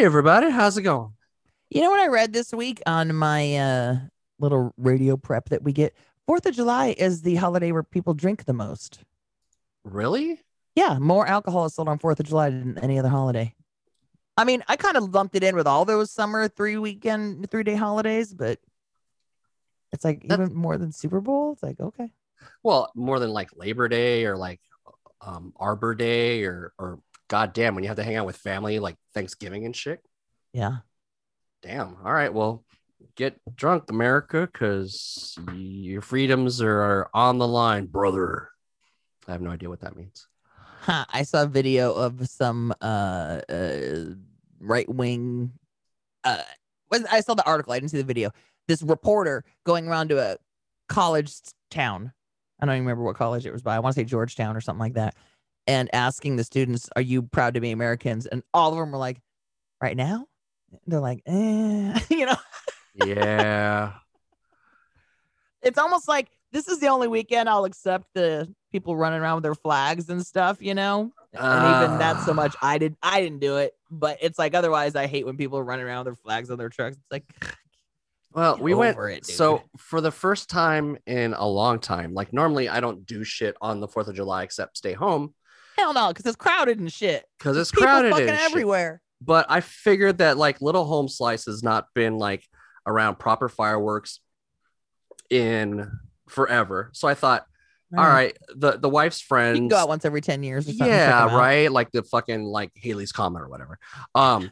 Hey, everybody, how's it going? You know what I read this week on my uh, little radio prep that we get? Fourth of July is the holiday where people drink the most. Really? Yeah, more alcohol is sold on Fourth of July than any other holiday. I mean, I kind of lumped it in with all those summer three weekend, three day holidays, but it's like That- even more than Super Bowl. It's like okay, Well, more than like Labor Day or like um, Arbor Day or or goddamn when you have to hang out with family like Thanksgiving and shit. yeah. Damn. All right. Well, get drunk, America, because your freedoms are on the line, brother. I have no idea what that means. Huh, I saw a video of some uh, uh right wing uh I saw the article, I didn't see the video. This reporter going around to a college town. I don't even remember what college it was by. I want to say Georgetown or something like that. And asking the students, Are you proud to be Americans? And all of them were like, Right now? They're like, eh. you know, Yeah. it's almost like this is the only weekend I'll accept the people running around with their flags and stuff, you know? and even that so Ah. much i did i didn't do it but it's like otherwise i hate when people are running around with their flags on their trucks it's like Well, we went over it, so for the first time in a long time. Like normally, I don't do shit on the Fourth of July except stay home hell no because it's crowded and shit because it's people crowded fucking and shit. everywhere But I figured that like Little Home Slice has not been like around proper fireworks in forever. So I thought, all Mm. right, the the wife's friends. you can go out once every 10 years or something check yeah, right. Like the fucking like Halley's Comet or whatever. Um,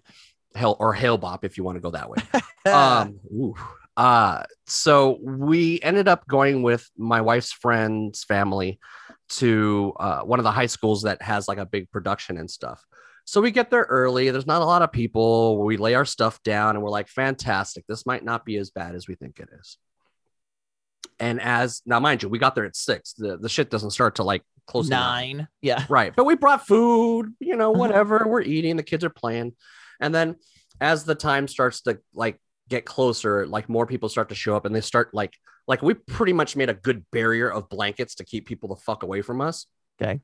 hell or Hale-Bopp if you want to go that way. um ooh. uh so we ended up going with my wife's friend's family to uh, one of the high schools that has like a big production and stuff so we get there early there's not a lot of people we lay our stuff down and we're like fantastic this might not be as bad as we think it is and as now mind you we got there at six the, the shit doesn't start to like close nine. yeah Right. But we brought food, you know, whatever. We're eating, the kids are playing. And then as the time starts to like get closer, like more people start to show up and they start like like we pretty much made a good barrier of blankets to keep people the fuck away from us. Okay.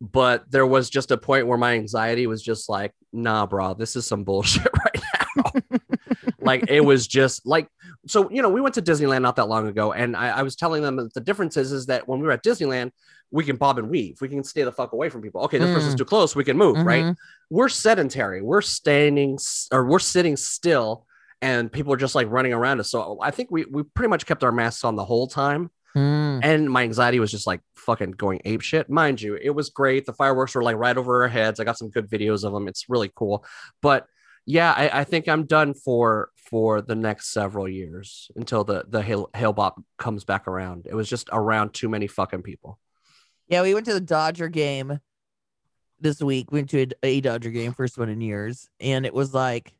But there was just a point where my anxiety was just like, nah, bro, this is some bullshit right now. like it was just like so you know we went to disneyland not that long ago and I, I was telling them that the difference is is that when we were at disneyland we can bob and weave we can stay the fuck away from people okay this Mm. person's too close we can move right Mhm. we're sedentary we're standing or we're sitting still and people are just like running around us so i think we we pretty much kept our masks on the whole time Mm. and my anxiety was just like fucking going ape shit. Mind you, it was great. The fireworks were like right over our heads. I got some good videos of them. It's really cool. But yeah, I, I think I'm done for for the next several years until the the hail, Hale-Bopp comes back around. It was just around too many fucking people. yeah we went to the dodger game this week we went to a, a dodger game first one in years and it was like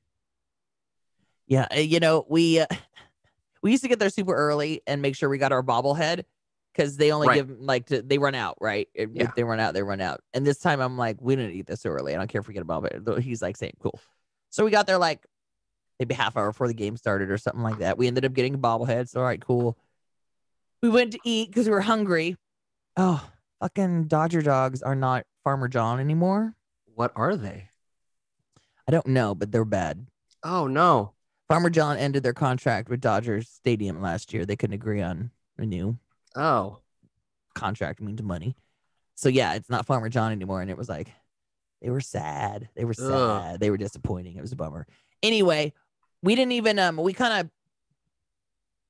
yeah uh, you know we uh, we used to get there super early and make sure we got our bobblehead because they only Right. give like to, they run out right? If, if they run out they run out. And this time i'm like we didn't eat this early. I don't care if we get a bobblehead. He's like saying cool. So we got there like maybe half hour before the game started or something like that. We ended up getting bobbleheads. all right cool. We went to eat because we were hungry. Oh fucking dodger dogs are not farmer john anymore. What are they? i don't know but they're bad. Oh no. Farmer john ended their contract with dodgers stadium last year they couldn't agree on a new Oh. contract means money. So yeah, it's not Farmer John anymore. And it was like they were sad. They were sad. Ugh. They were disappointing. It was a bummer. Anyway, we didn't even um we kind of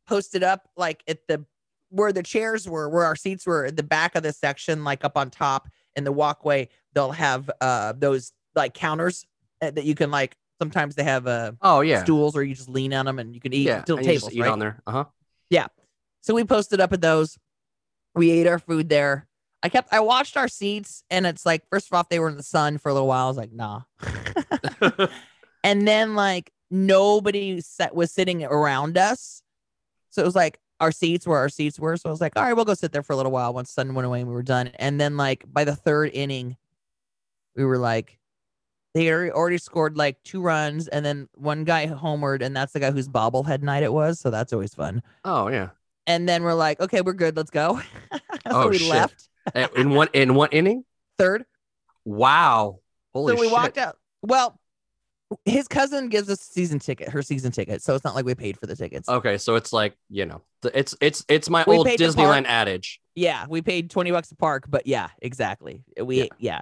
posted up like at the where the chairs were, where our seats were at the back of the section, like up on top in the walkway, they'll have uh those like counters uh, that you can like sometimes they have uh Oh yeah. stools or you just lean on them and you can eat yeah. till and you just tables, right? on there. Uh huh. Yeah. So we posted up at those. We ate our food there. I kept I watched our seats and it's like first off they were in the sun for a little while. I was like, nah. and then like nobody set was sitting around us. So it was like our seats where our seats were. So I was like, all right, we'll go sit there for a little while once the sun went away and we were done. And then like by the third inning, we were like, they already scored like two runs, and then one guy homered, and that's the guy whose bobblehead night it was. So that's always fun. oh yeah. And then we're like, okay, we're good. Let's go. so Oh, we shit. left in one in one inning. third. Wow. Holy so we shit. walked out. Well, his cousin gives us season ticket, her season ticket, so it's not like we paid for the tickets. Okay, so it's like you know, it's it's it's my We old Disneyland adage. Yeah, we paid 20 bucks a park, but yeah, exactly. We Yeah. yeah.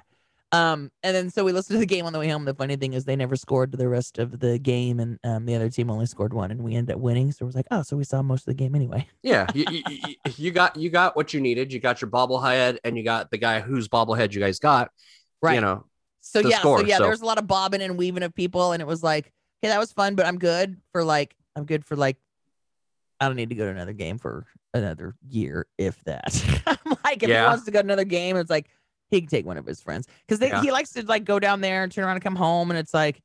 Um, and then so we listened to the game on the way home. The funny thing is they never scored the rest of the game, and um, the other team only scored one, and we ended up winning. So it was like, oh, so we saw most of the game anyway. Yeah, you, you, you, got you got what you needed. You got your bobblehead, and you got the guy whose bobblehead you guys got. Right. You know, So yeah, score, so yeah, so- there's a lot of bobbing and weaving of people, and it was like, okay, that was fun, but I'm good for like, I'm good for like, I don't need to go to another game for another year, if that. I'm like, if Yeah. he wants to go to another game, it's like he can take one of his friends because Yeah. he likes to like go down there and turn around and come home, and it's like.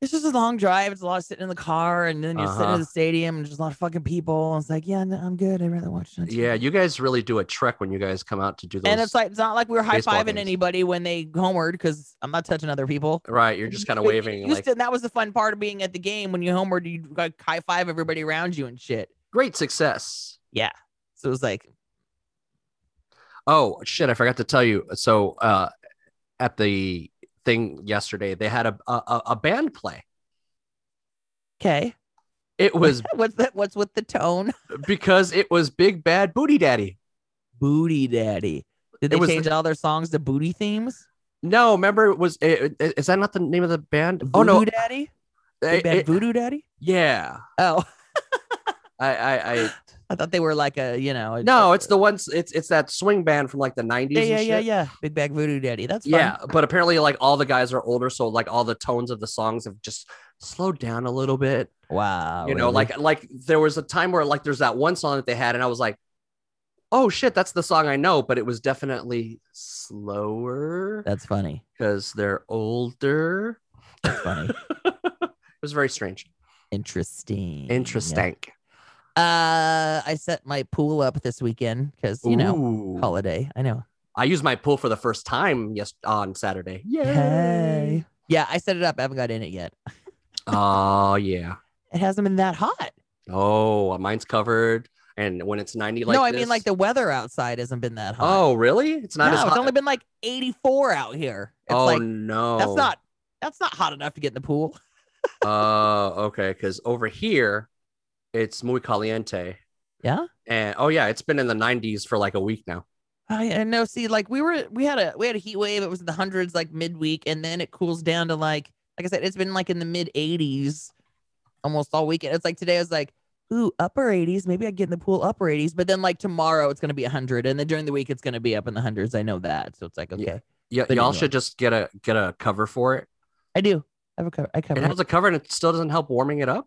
It's just a long drive. It's a lot of sitting in the car, and then you're sitting Uh-huh. in the stadium, and there's a lot of fucking people. And it's like, yeah, no, I'm good. I'd rather watch it. yeah, you guys really do a trek when you guys come out to do those. and it's like it's not like we were high fiving games. anybody when they homered because I'm not touching other people. right, you're just kind of waving like that was the fun part of being at the game when you homered, you like high five everybody around you and shit. great success. Yeah, so it was like, Oh shit, I forgot to tell you. So uh at the thing yesterday, they had a a, a band play. okay, It was what's that? What's with the tone? because it was Big Bad Booty Daddy. Booty Daddy. Did they was- change all their songs to booty themes? No, remember it was it, it- is that not the name of the band? oh no, Voodoo Daddy. Big Bad Voodoo Daddy. yeah. Oh, I I, I I thought they were like a you know. no, a- it's the ones. It's it's that swing band from like the nineties. yeah yeah yeah shit. yeah. Big Bad Voodoo Daddy. That's fun. Yeah, but apparently, like all the guys are older, so like all the tones of the songs have just slowed down a little bit. Wow. you know, like like there was a time where like there's that one song that they had, and I was like, oh shit, that's the song I know, but it was definitely slower that's funny. because they're older. That's funny. it was very strange. Interesting. Interesting. Uh, I set my pool up this weekend because you know Ooh. holiday. I know. I used my pool for the first time yes on Saturday. Yay! Hey. Yeah, I set it up. I haven't got in it yet. Oh yeah. It hasn't been that hot. Oh, mine's covered, and when it's ninety, like no, I this- mean like the weather outside hasn't been that hot. Oh, really? It's not no, as hot. it's only been like 84 out here. It's oh like no, that's not that's not hot enough to get in the pool. Uh, okay, because over here, it's muy caliente, Yeah. and oh yeah, it's been in the 90s for like a week now. I, I know. See, like we were, we had a, we had a heat wave. It was in the hundreds, like midweek, and then it cools down to like, like I said, it's been like in the mid 80s almost all weekend. It's like today, I was like, ooh, upper 80s. Maybe I get in the pool upper 80s, but then like tomorrow, it's gonna be 100, and then during the week, it's gonna be up in the hundreds. I know that, so it's like, okay, Yeah. Yeah, But y'all anyway. should just get a get a cover for it. I do. I have a cover. I cover. It it. has a cover, and it still doesn't help warming it up.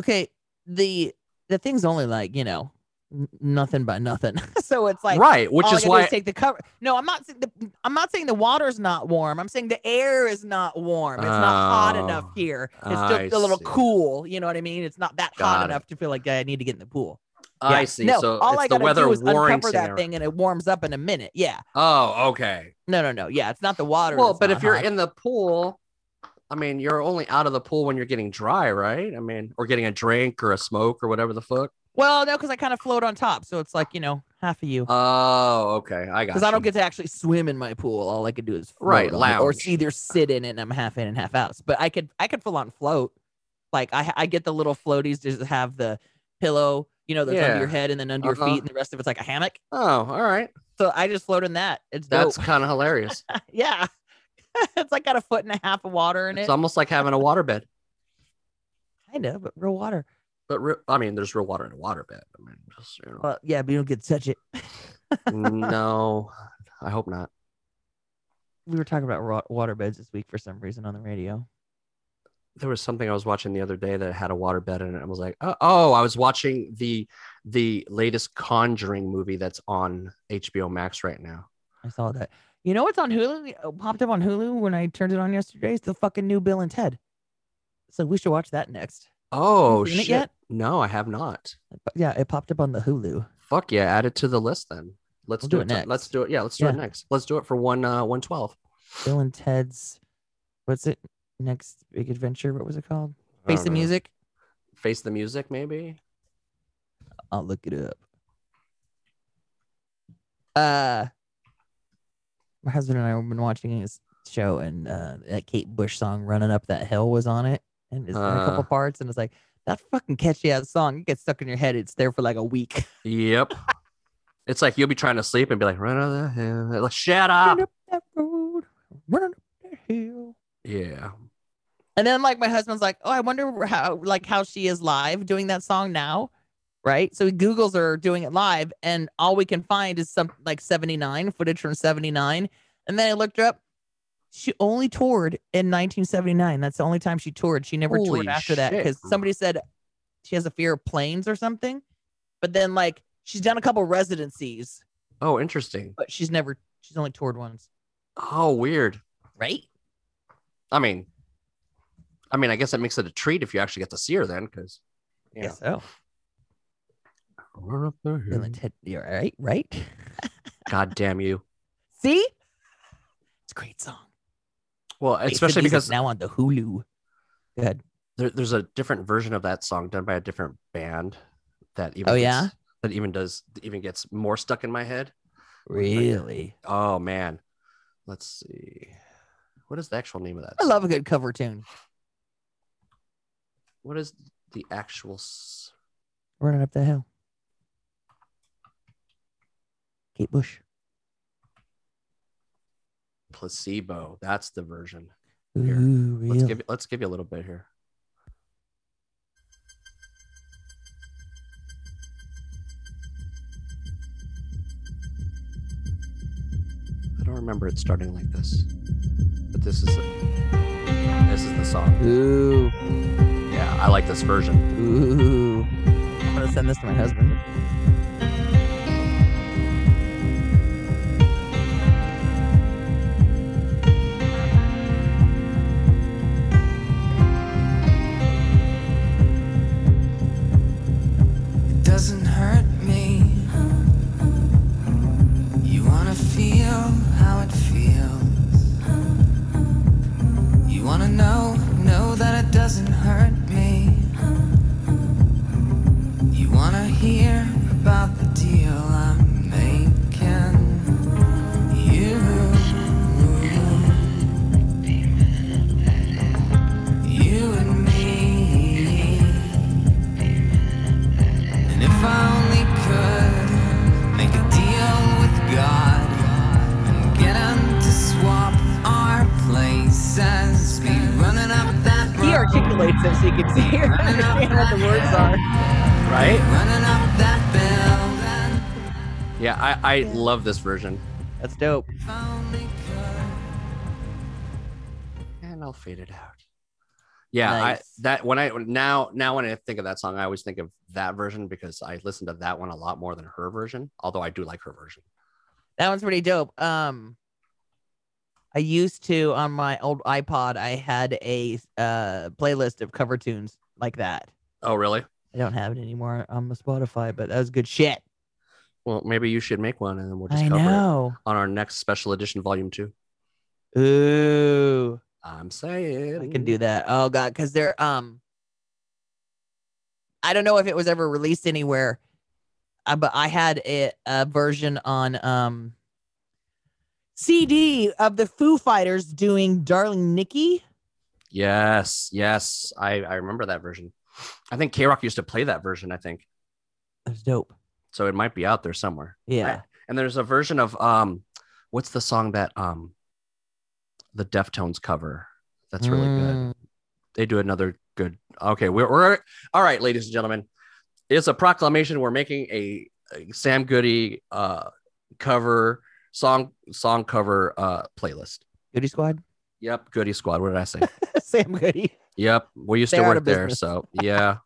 okay the the thing's only like you know n- nothing by nothing. So it's like right, which is why. is take the cover. No i'm not saying the i'm not saying the water's not warm. I'm saying the air is not warm. It's not hot oh, enough Oh, here. It's I just a little see. cool you know what i mean? It's not that hot it. enough to feel like i need to get in the pool. I see. no so all i the gotta weather do is uncover that thing and it warms up in a minute. Yeah. Oh, okay. no no no. Yeah it's not the water Well, but if you're in the pool, I mean, you're only out of the pool when you're getting dry, right? I mean, or getting a drink or a smoke or whatever the fuck. well no because i kind of float on top so it's like you know half of you Oh, okay. I got because I don't get to actually swim in my pool. All I could do is float Right, it, or either sit in it and I'm half in and half out. But I could I could full on float. Like I I get the little floaties to have the pillow, you know, that's under your head and then under your Uh-huh. feet, and the rest of it's like a hammock. Oh, all right. So I just float in that. It's That's kind of hilarious. yeah. it's like got a foot and a half of water in It's it. It's almost like having a waterbed. Kind of, but real water. But re- I mean, there's real water in a waterbed. I mean, just you know. Well, yeah, but you don't get to touch it. no, I hope not. We were talking about water beds this week for some reason on the radio. There was something I was watching the other day that had a waterbed in it. I was like, oh, oh, I was watching the the latest Conjuring movie that's on HBO Max right now. I saw that. You know what's on Hulu? It popped up on Hulu when I turned it on yesterday. It's the fucking new Bill and Ted. So we should watch that next. Oh shit! yet? No, I have not. Yeah, it popped up on the Hulu. Fuck yeah, add it to the list then. Let's We'll do, do it. next. let's do it. Yeah, let's do it next. Let's do it for one uh one twelve. Bill and Ted's what's it? Next big adventure. What was it called? Face the music. Face the music, maybe. I'll look it up. Uh my husband and I have been watching this show, and uh, that Kate Bush song "Running Up That Hill" was on it, and it's in a couple Uh. parts, and it's like that fucking catchy ass song. It gets stuck in your head. It's there for like a week. Yep. It's like you'll be trying to sleep and be like, run of the hill. Like, shut up. Run up that road, Run up that hill. Yeah. And then like my husband's like, oh, I wonder how like how she is live doing that song now, right? So he Google's her doing it live, and all we can find is some like '79 footage from '79. And then I looked her up. She only toured in 1979. That's the only time she toured. She never Holy toured after that because somebody said she has a fear of planes or something. But then like she's done a couple residencies, Oh, interesting. but she's never she's only toured once, Oh, weird. right? I mean, I mean, I guess that makes it a treat if you actually get to see her then, because yeah. So. Run up the hill. Ted, you're right, right? God damn you. See, it's a great song. Well, especially because now on the Hulu. Good. there, there's a different version of that song done by a different band that even Oh, gets- yeah? that even does even gets more stuck in my head. Really? Oh man. Let's see. What is the actual name of that? I song? love a good cover tune. What is the actual s- Running up the hill. Kate Bush. placebo? That's the version. Here, really? Let's give let's give you a little bit here. I don't remember it starting like this, but this is this is the song. Ooh, Yeah, I like this version. ooh. I'm gonna send this to my husband. Yeah, I, I love this version. That's dope. If I only could. And I'll fade it out. Yeah, I that when I now now when I think of that song, I always think of that version because I listen to that one a lot more than her version. Although I do like her version. That one's pretty dope. Um, I used to on my old iPod. I had a uh playlist of cover tunes like that. Oh, really? I don't have it anymore on the Spotify, but that was good shit. Well, maybe you should make one, and then we'll just I cover it on our next special edition, volume two. Ooh, I'm saying I can do that. Oh god, because they're um, I don't know if it was ever released anywhere, uh, but I had a, a version on um CD of the Foo Fighters doing "Darling Nikki." Yes, yes, I I remember that version. I think KROQ used to play that version. I think That's dope. So. It might be out there somewhere. Yeah. And there's a version of um, what's the song that um, the Deftones cover? That's really good. Mm. They do another good. Okay, we're, we're all right, ladies and gentlemen. It's a proclamation. We're making a, a Sam Goody uh cover song song cover uh playlist. Goody Squad. Yep, Goody Squad. What did I say? Sam Goody. yep, we used They're to work there. So yeah,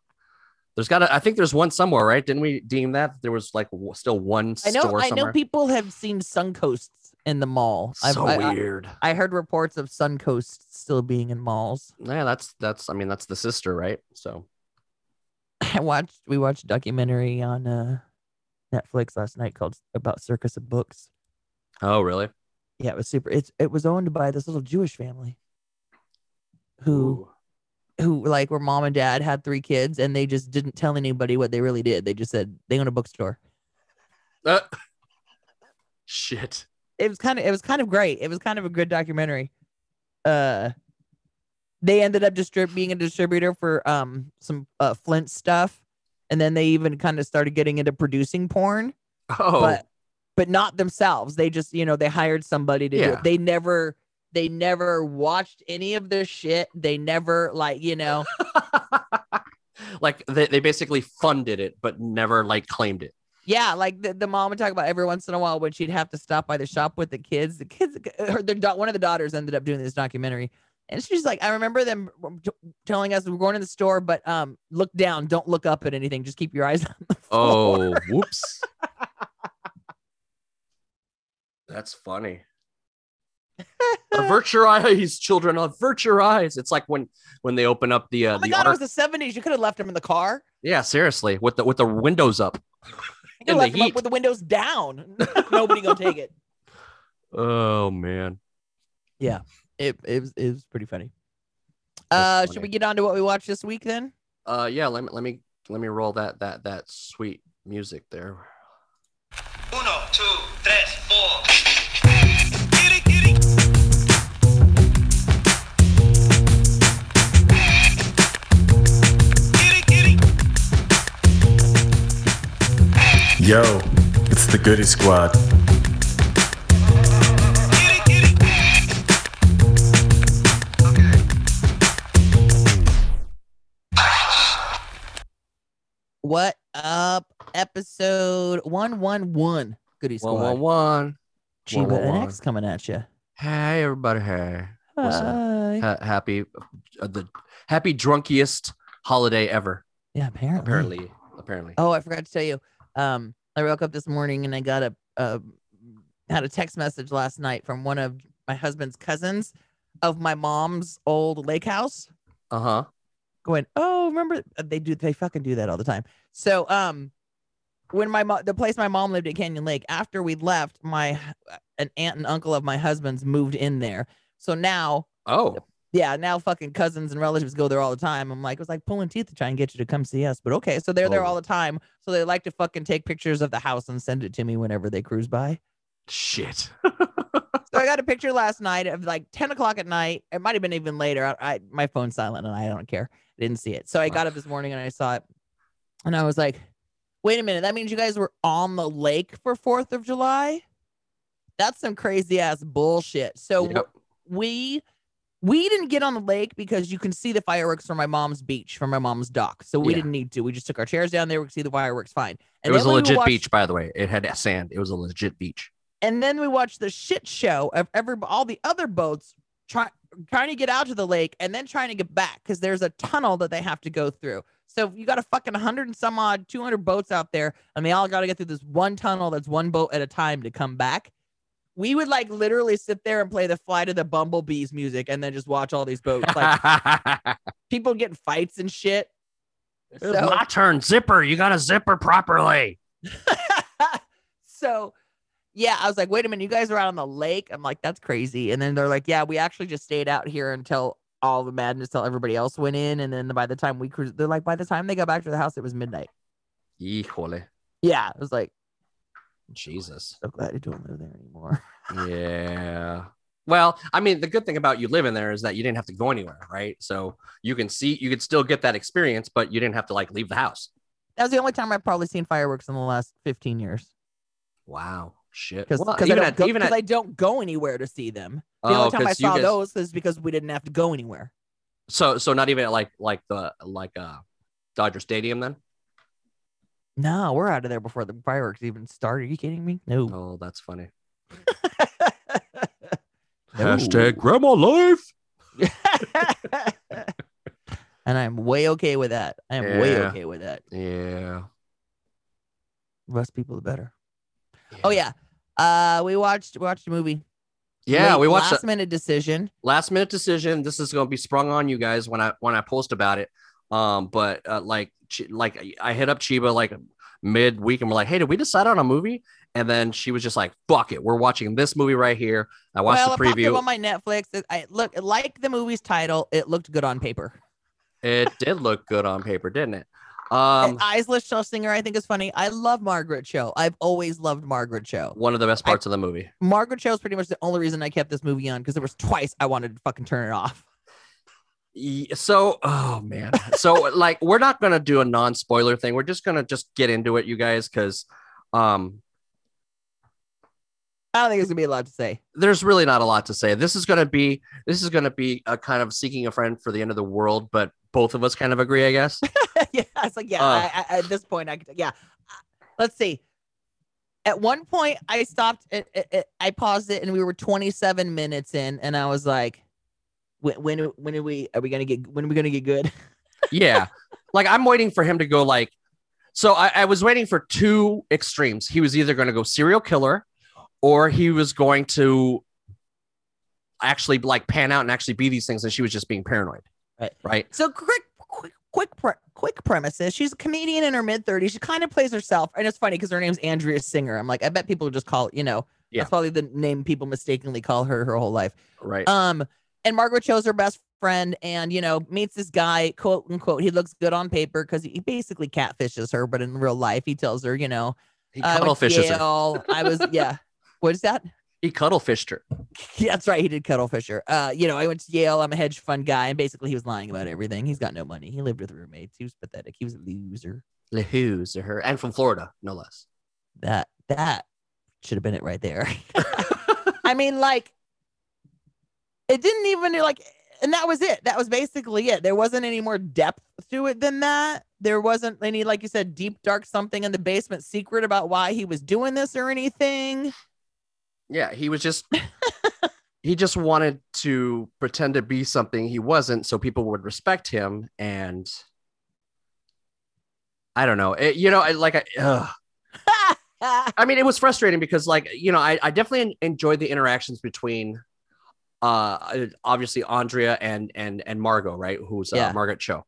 there's got to. I think there's one somewhere, right? Didn't we deem that there was like w- still one I know. store I somewhere? know people have seen Suncoasts in the mall. I've- so I, I- weird. I heard reports of Suncoast still being in malls. yeah, that's that's. I mean, that's the sister, right? So I watched. We watched a documentary on uh, Netflix last night called about Circus of Books. oh really? Yeah, it was super. It's it was owned by this little Jewish family. Who Ooh. Who like where mom and dad had three kids and they just didn't tell anybody what they really did. They just said they own a bookstore. Uh, shit. It was kind of it was kind of great. It was kind of a good documentary. uh they ended up distrib- being a distributor for um some uh Flynt stuff, and then they even kind of started getting into producing porn, Oh, but but not themselves. They just you know they hired somebody to do it. They never they never watched any of their shit. They never like you know like they, they basically funded it, but never like claimed it. Yeah, like the, the mom would talk about every once in a while when she'd have to stop by the shop with the kids. The kids, her, their, da- one of the daughters ended up doing this documentary, and she's like, I remember them t- telling us we're going to the store, but um, look down, don't look up at anything, just keep your eyes on the floor. Oh, whoops. That's funny. Avert your eyes, children. Avert your eyes. It's like when when they open up the uh, Oh my the god, ark. it was the seventies. You could have left them in the car. yeah, seriously, with the with the windows up. You In the left up heat. with the windows down. Nobody gonna take it. Oh man. It it was, it was pretty funny. That's Uh, should we get on to what we watched this week then? Uh, yeah. Let me let me let me roll that that that sweet music there. Uno, two, tres, Yo, it's the Goody Squad. Kitty, kitty. What up? Episode one one one. Goody squad. one one. Cheeba one, one. erin-x coming at you. Hey everybody. Hey. What's up? Hi. Ha- happy uh, the happy drunkiest holiday ever. Yeah, apparently. Apparently. Apparently. Oh, I forgot to tell you. Um, I woke up this morning and I got a, a had a text message last night from one of my husband's cousins of my mom's old lake house. Uh huh. Going, oh, remember they do they fucking do that all the time. So, um, when my mom, the place my mom lived at Canyon Lake, after we left, my an aunt and uncle of my husband's moved in there. So now Oh. Yeah, now fucking cousins and relatives go there all the time. I'm like, it was like pulling teeth to try and get you to come see us. But okay, so they're there Oh. all the time. So they like to fucking take pictures of the house and send it to me whenever they cruise by. Shit. So I got a picture last night of like 10 o'clock at night. It might have been even later. I, I my phone's silent and I don't care. I didn't see it. So I got up this morning and I saw it. And I was like, wait a minute. That means you guys were on the lake for 4th of July? That's some crazy ass bullshit. So Yep. we we didn't get on the lake because you can see the fireworks from my mom's beach, from my mom's dock. So we Yeah. didn't need to. We just took our chairs down there. We could see the fireworks fine. it was a legit watched- beach, by the way. It had sand. It was a legit beach. And then we watched the shit show of every all the other boats try, trying to get out to the lake and then trying to get back because there's a tunnel that they have to go through. So you got a fucking 100 and some odd, 200 boats out there, and they all got to get through this one tunnel that's one boat at a time to come back. We would like literally sit there and play the flight of the bumblebees music and then just watch all these boats. Like people getting fights and shit. It's So- my turn. Zipper. You got to zipper properly. so yeah, I was like, wait a minute, you guys are out on the lake. I'm like, that's crazy. And then they're like, yeah, we actually just stayed out here until all the madness till everybody else went in. And then by the time we cruised, they're like, by the time they got back to the house, it was midnight. Híjole. Yeah. I was like, Jesus. so glad you don't live there anymore. Yeah. Well, I mean, the good thing about you living there is that you didn't have to go anywhere, right? So you can see, you could still get that experience, but you didn't have to like leave the house. That was the only time I've probably seen fireworks in the last 15 years. Wow. Shit. Because Well, I, even at, go- even 'cause at, I don't go anywhere to see them. The oh, only time I saw guys- those is because we didn't have to go anywhere. so, so not even at like, like the, like, uh, Dodger Stadium then? No, we're out of there before the fireworks even start. Are you kidding me? No. Oh, that's funny. Hashtag grandma life. and I'm way okay with that. I am way okay with that. Yeah. Less people, the better. Oh yeah. Uh, we watched we watched a movie. Yeah. Late- we watched last a minute decision. last minute decision. This is going to be sprung on you guys when I, when I post about it. Um, but, uh, like, Chi- like I hit up Cheeba like mid week and we're like, Hey, did we decide on a movie? And then she was just like, fuck it. We're watching this movie right here. I watched well, the it preview. on my Netflix. I look like the movie's title. It looked good on paper. it did look good on paper, didn't it? Um, Iliza Shlesinger, I think is funny. I love Margaret Cho. I've always loved Margaret Cho. one of the best parts of the movie. Margaret Cho is pretty much the only reason I kept this movie on because there was twice I wanted to fucking turn it off. So, oh man. So, like, we're not gonna do a non-spoiler thing. We're just gonna just get into it, you guys, because um, I don't think there's gonna be a lot to say. there's really not a lot to say. This is gonna be this is gonna be a kind of seeking a friend for the end of the world, but both of us kind of agree, I guess. yeah, it's like yeah. Uh. I, I, at this point, I yeah. Let's see. At one point, I stopped. It, it, it, I paused it, and we were 27 minutes in, and I was like, "When when when are we are we gonna get when are we gonna get good?" yeah, like I'm waiting for him to go like. So I, I was waiting for two extremes. He was either going to go serial killer, or he was going to actually like pan out and actually be these things, and she was just being paranoid. Right. Right. So quick, quick, quick, pre- quick premises. She's a comedian in her mid 30s. She kind of plays herself, and it's funny because her name's Andrea Singer. I'm like, I bet people just call it, you know, Yeah. that's probably the name people mistakenly call her her whole life. Right. Um, and Margaret Cho's her best friend, and you know, meets this guy, quote unquote. He looks good on paper because he basically catfishes her, but in real life, he tells her, you know, he I went her. I was, yeah. What is that? He cuddlefished her. Yeah, that's right. He did cuddlefish her. Uh, you know, I went to Yale. I'm a hedge fund guy, and basically, he was lying about everything. He's got no money. He lived with roommates. He was pathetic. He was a loser. Who's her and from Florida, no less. That that should have been it right there. I mean, like, it didn't even like, and that was it. That was basically it. There wasn't any more depth to it than that. There wasn't any, like you said, deep dark something in the basement secret about why he was doing this or anything. Yeah, he was just he just wanted to pretend to be something he wasn't so people would respect him and I don't know. It, you know, I like I. I mean, it was frustrating because, like, you know, I, I definitely enjoyed the interactions between, uh, obviously Andrea and and and Margot, right? Who's uh, Yeah. Margaret Cho.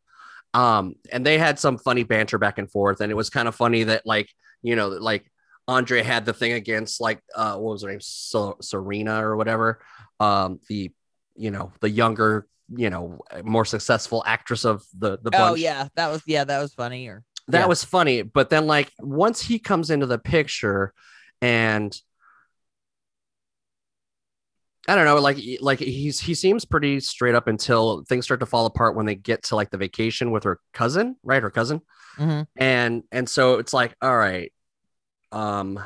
Um, and they had some funny banter back and forth, and it was kind of funny that, like, you know, like Andrea had the thing against, like, uh, what was her name, so- Serena or whatever, um, the, you know, the younger, you know, more successful actress of the the bunch oh yeah, that was yeah, that was funny. Or that Yeah. was funny but then like once he comes into the picture and i don't know like like he's he seems pretty straight up until things start to fall apart when they get to like the vacation with her cousin right her cousin Mhm. and and so it's like all right um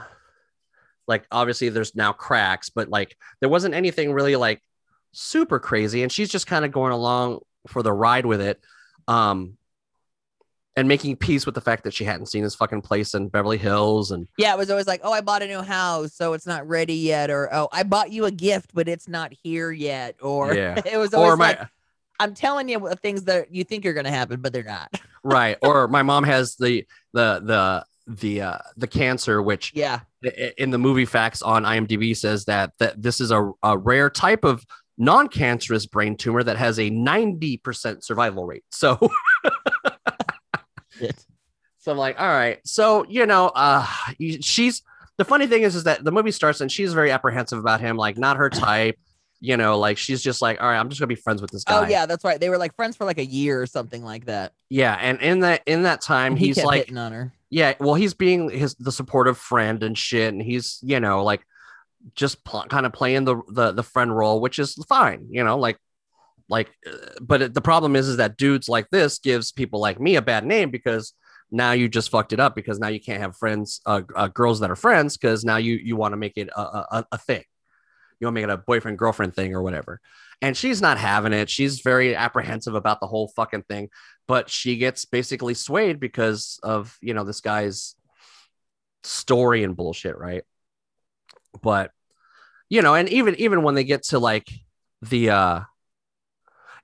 like obviously there's now cracks but like there wasn't anything really like super crazy and she's just kind of going along for the ride with it um and making peace with the fact that she hadn't seen his fucking place in Beverly Hills and Yeah, it was always like, oh, I bought a new house, so it's not ready yet, or oh, I bought you a gift, but it's not here yet, or Yeah. it was always or my like, I'm telling you things that you think are gonna happen, but they're not. right or my mom has the the the the uh the cancer which Yeah, in the movie facts on IMDb says that that this is a, a rare type of non-cancerous brain tumor that has a 90% survival rate so So I'm like, all right. So, you know, uh she's the funny thing is is that the movie starts and she's very apprehensive about him, like not her type. You know, like she's just like, all right, I'm just gonna be friends with this guy. oh yeah, that's right. They were like friends for like a year or something like that. Yeah. And in that in that time, he he's like, hitting on her. yeah, well, he's being his the supportive friend and shit, and he's, you know, like just pl- kind of playing the, the the friend role, which is fine, you know, like like but it, the problem is is that dudes like this gives people like me a bad name because now you just fucked it up because now you can't have friends uh, uh girls that are friends because now you you want to make it a, a, a thing. You want to make it a boyfriend girlfriend thing or whatever. And she's not having it. She's very apprehensive about the whole fucking thing but she gets basically swayed because of you know this guy's story and bullshit right? But you know and even even when they get to like the uh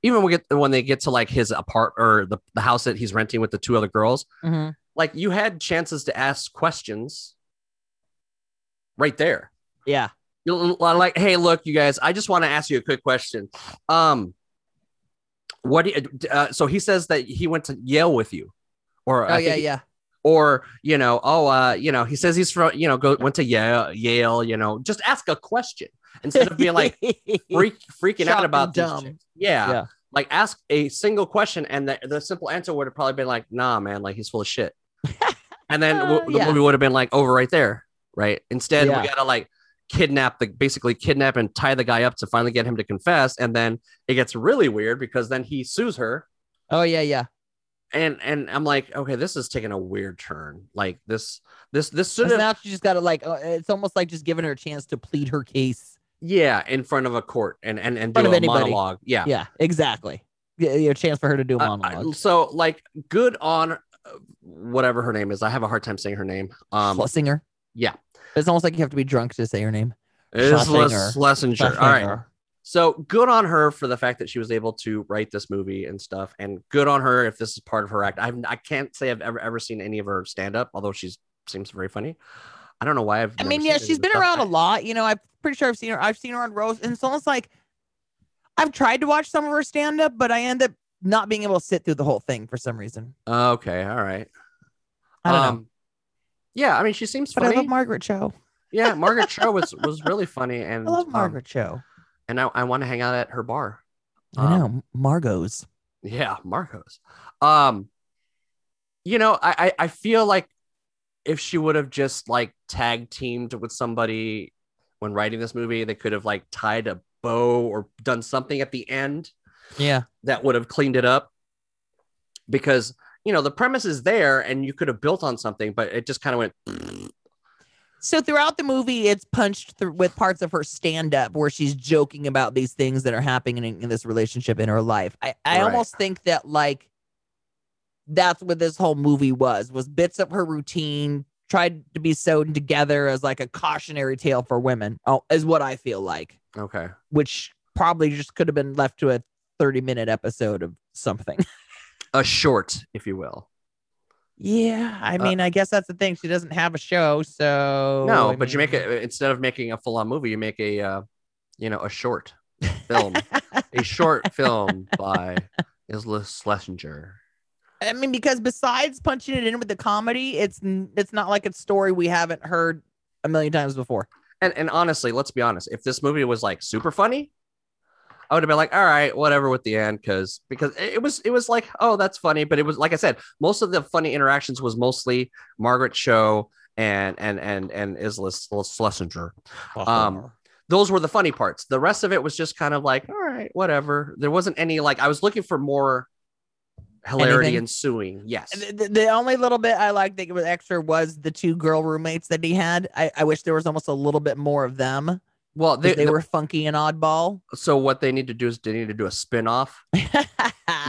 even when we get when they get to like his apart or the, the house that he's renting with the two other girls Mhm. like you had chances to ask questions right there Yeah, You're like hey look you guys i just want to ask you a quick question um what do you, uh, so he says that he went to yale with you or oh I yeah, yeah. or you know oh uh you know he says he's from you know go went to yale yale you know just ask a question instead of being like freak freaking out about dumb. Yeah. Yeah. like ask a single question, and the, the simple answer would have probably been like, "Nah, man, like he's full of shit," and then w- Uh, the yeah. movie would have been like over right there, right? Instead, Yeah. we gotta like kidnap the basically kidnap and tie the guy up to finally get him to confess, and then it gets really weird because then he sues her, Oh yeah, yeah. and and I'm like, okay, this is taking a weird turn. Like this, this, this should have, now she just got to like. Uh, it's almost like just giving her a chance to plead her case. Yeah, in front of a court and and and do a anybody. monologue, yeah. Yeah, exactly. A chance for her to do a Uh, monologue. so like good on uh, whatever her name is. I have a hard time saying her name. Um, Shlesinger. yeah. It's almost like you have to be drunk to say her name. Is Shlesinger. Shlesinger. All right. So good on her for the fact that she was able to write this movie and stuff, and good on her if this is part of her act. I've, I can't say I've ever ever seen any of her stand up, although she seems very funny. I don't know why I've. I mean, yeah, she's been around a lot. You know, I'm pretty sure I've seen her. I've seen her on Rose, and it's almost like I've tried to watch some of her stand up, but I end up not being able to sit through the whole thing for some reason. Okay, all right. I don't know. Um, Yeah, I mean, she seems But I love Margaret Cho. yeah, Margaret Cho was was really funny, and I love um, Margaret Cho. and I, I want to hang out at her bar. I know um, Margot's. Yeah, Margot's. Um, you know, I, I I feel like if she would have just like tag teamed with somebody when writing this movie, they could have like tied a bow or done something at the end Yeah, that would have cleaned it up. Because you know the premise is there, and you could have built on something, but it just kind of went. So throughout the movie, it's punched through with parts of her stand up where she's joking about these things that are happening in, in this relationship in her life. I, I Right. almost think that like that's what this whole movie was was bits of her routine tried to be sewn together as like a cautionary tale for women. Oh, is what I feel like, Okay. which probably just could have been left to a 30 minute episode of something. A short, if you will. yeah, I Uh, mean, I guess that's the thing. She doesn't have a show, so no, I but you make it instead of making a full-on movie, you make a, uh, you know, a short film. a short film by Iliza Shlesinger. I mean, because besides punching it in with the comedy, it's it's not like a story we haven't heard a million times before. And and honestly, let's be honest. If this movie was like super funny, I would have been like, all right, whatever with the end, because because it it was it was like, oh, that's funny. But it was like I said, most of the funny interactions was mostly Margaret Cho and and and and Iliza Shlesinger. Um, those were the funny parts. The rest of it was just kind of like, all right, whatever. There wasn't any like I was looking for more hilarity Anything? ensuing. Yes. the, the- the only little bit I liked that was extra was the two girl roommates that he had. I, I wish there was almost a little bit more of them. Well, they, They, were funky and oddball. so what they need to do is they need to do a spin-off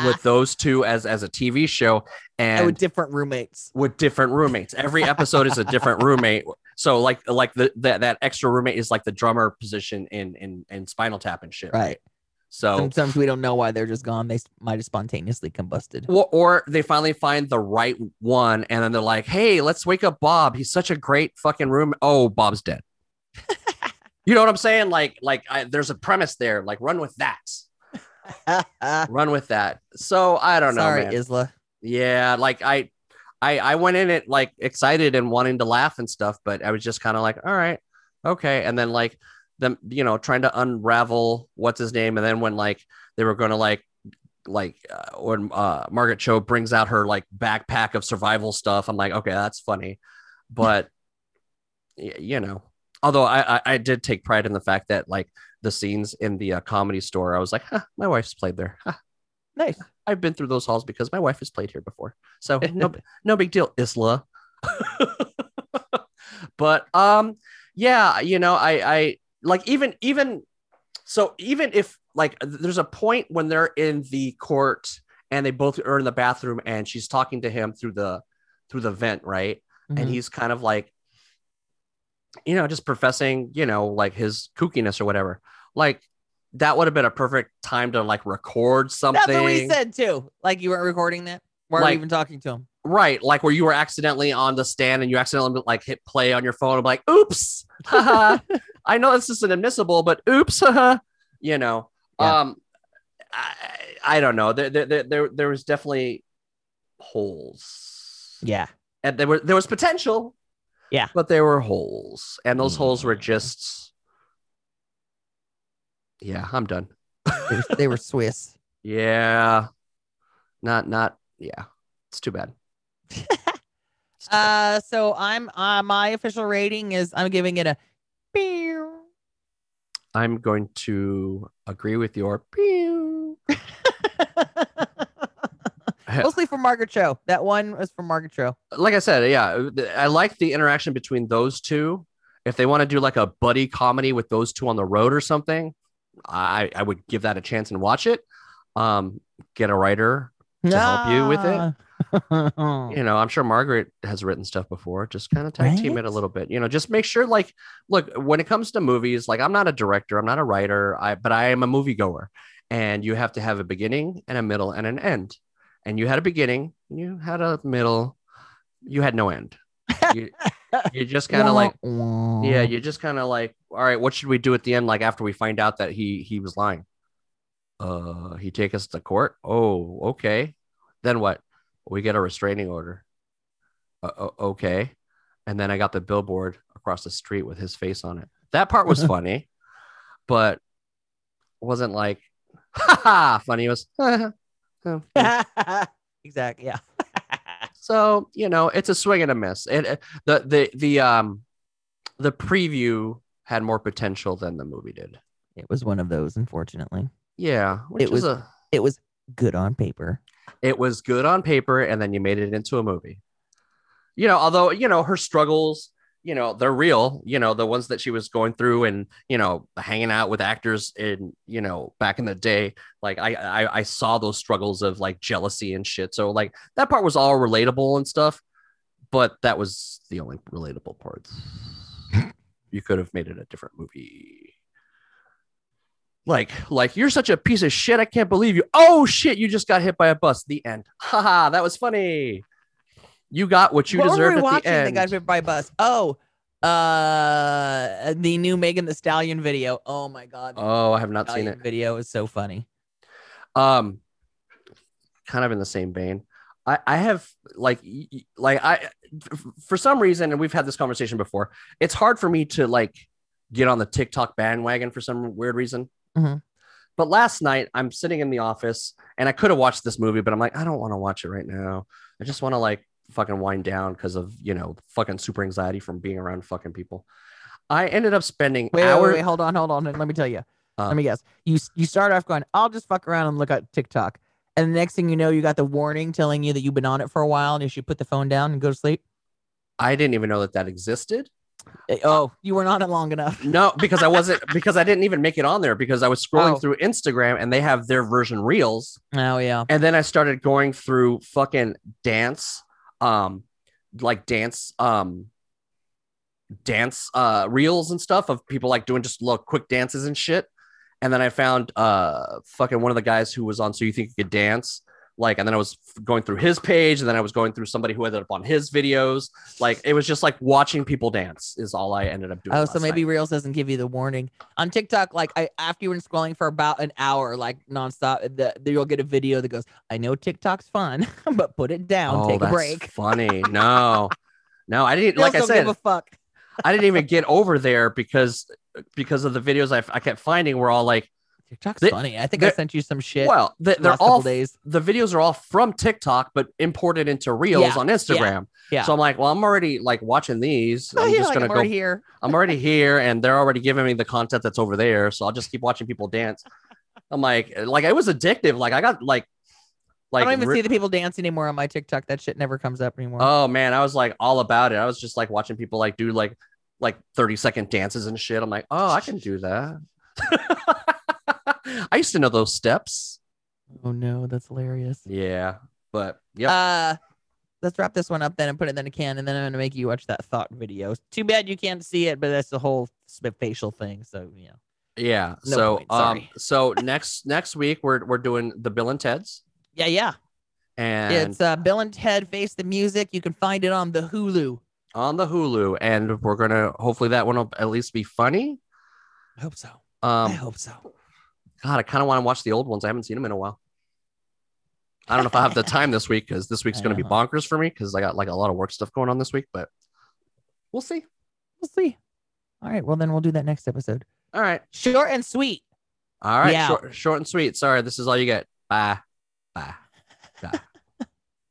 with those two as as a TV show and And with different roommates. with different roommates. Every episode is a different roommate. So like like the, that that extra roommate is like the drummer position in in in Spinal Tap and shit. Right. So Sometimes we don't know why they're just gone. They might have spontaneously combusted. or, or they finally find the right one and then they're like, "Hey, let's wake up Bob. He's such a great fucking room. Oh, Bob's dead." you know what I'm saying? Like like I, there's a premise there. Like run with that. Run with that. So I don't know, Sorry. Iliza. Yeah, like I, I, I went in it like excited and wanting to laugh and stuff, but I was just kind of like, all right, okay, and then like them, you know, trying to unravel what's his name, and then when like they were going to like, like uh, when uh, Margaret Cho brings out her like backpack of survival stuff, I'm like, okay, that's funny, but you know, although I, I, I did take pride in the fact that like the scenes in the uh, comedy store, I was like, huh, my wife's played there. Huh. Nice. I've been through those halls because my wife has played here before. So no, no big deal, Iliza. but um, yeah, you know, I I like even even so even if like there's a point when they're in the court and they both are in the bathroom and she's talking to him through the through the vent, right? Mhm. And he's kind of like, you know, just professing, you know, like his kookiness or whatever. Like that would have been a perfect time to like record something. That's what we said too. Like you weren't recording that. Weren't Like- even talking to him. Right, like where you were accidentally on the stand and you accidentally like hit play on your phone. I'm like, oops, haha. I know this isn't admissible, but oops, you know. Yeah. Um, I, I don't know. There, there, there, there, was definitely holes, Yeah. and there were there was potential. Yeah. but there were holes, and those holes were Mm. just. Yeah, I'm done. They were, they were Swiss. Yeah. Not not yeah. It's too bad. It's too bad. Uh, so I'm uh my official rating is I'm giving it a. I'm going to agree with your pew. Mostly for Margaret Cho. That one was for Margaret Cho. like I said, yeah, I like the interaction between those two. If they want to do like a buddy comedy with those two on the road or something, I I would give that a chance and watch it. Um, get a writer. To help you with it? You know, I'm sure Margaret has written stuff before. Just kind of tag team it a little bit. You know, just make sure like, look, when it comes to movies, like I'm not a director, I'm not a writer, I but I am a moviegoer, and you have to have a beginning and a middle and an end. And you had a beginning, you had a middle, you had no end. You, you just kind of like yeah you just kind of like all right what should we do at the end like after we find out that he he was lying uh he take us to court oh okay then what we get a restraining order uh, okay and then i got the billboard across the street with his face on it that part was funny but wasn't like ha ha funny it was exactly. Yeah. So you know, it's a swing and a miss. It it- the the the um the preview had more potential than the movie did. It was one of those, unfortunately. Yeah, which It is was- a It was good on paper. It was good on paper, and then you made it into a movie. You know, although you know her struggles, you know they're real. You know the ones that she was going through, and you know hanging out with actors in you know back in the day. Like I I, I saw those struggles of like jealousy and shit. So like that part was all relatable and stuff, but that was the only relatable parts. you could have made it a different movie. Like, like you're such a piece of shit. I can't believe you. Oh shit, you just got hit by a bus. The end. Haha, that was funny. You got what you what were deserved we at watching the end. got hit by a bus? Oh, uh, the new Megan Thee Stallion video. Oh my god. oh, I have not seen it. Video is so funny. Um, kind of in the same vein. I, I have like like i for some reason, and we've had this conversation before. It's hard for me to like get on the TikTok bandwagon for some weird reason. Mhm. But last night, I'm sitting in the office, and I could have watched this movie, but I'm like, I don't want to watch it right now. I just want to like fucking wind down because of you know fucking super anxiety from being around fucking people. I ended up spending wait, hours. wait, wait, hold on, hold on. Let me tell you. Uh. Let me guess. You you start off going, I'll just fuck around and look at TikTok, and the next thing you know, you got the warning telling you that you've been on it for a while and you should put the phone down and go to sleep. I didn't even know that that existed. Eh, Oh, you weren't on long enough. No, because I wasn't because I didn't even make it on there because I was scrolling Oh. through Instagram and they have their version reels. Oh yeah. And then I started going through fucking dance, um, like dance, um, dance uh reels and stuff of people like doing just little quick dances and shit. And then I found uh fucking one of the guys who was on So You Think You Could Dance. Like, and then I was going through his page, and then I was going through somebody who ended up on his videos. Like, it was just like watching people dance is all I ended up doing. Oh, so maybe night. Reels doesn't give you the warning on TikTok. Like I, after you've been scrolling for about an hour, like nonstop, the, the, you'll get a video that goes, "I know TikTok's fun, but put it down, Oh, take a that's break." Funny. No, no, I didn't. Reels Like I said, give a fuck. I didn't even get over there because because of the videos I, I kept finding were all like, TikTok's They- funny. I think I sent you some shit. well, they, last all days. the videos are all from TikTok but imported into Reels Yeah, on Instagram. yeah. So I'm like, well, I'm already like watching these. Oh, I'm yeah, just like, gonna I'm go. already here. I'm already here, and they're already giving me the content that's over there. So I'll just keep watching people dance. I'm like, like it was addictive. Like I got like, like I don't even see the people dance anymore on my TikTok. That shit never comes up anymore. Oh man, I was like all about it. I was just like watching people like do like like 30 second dances and shit. I'm like, oh, I can do that. I used to know those steps. Oh, no, that's hilarious. Yeah, but yeah. Uh, let's wrap this one up then and put it in a can, and then I'm gonna make you watch that thought video. Too bad you can't see it, but that's the whole facial thing. So you know. yeah. no so point, um so next next week we're we're doing the Bill and Ted's Yeah, yeah. and it's uh, Bill and Ted Face the Music. You can find it on the Hulu. on the Hulu and we're gonna hopefully that one will at least be funny. I hope so. I Um hope so. God, I kind of want to watch the old ones. I haven't seen them in a while. I don't know if I have the time this week because this week's going to be bonkers for me because I got like a lot of work stuff going on this week, but we'll see. We'll see. All right. Well, then we'll do that next episode. All right. Short and sweet. All right. Yeah. Short, short and sweet. Sorry, this is all you get. Bye. Bye. Bye.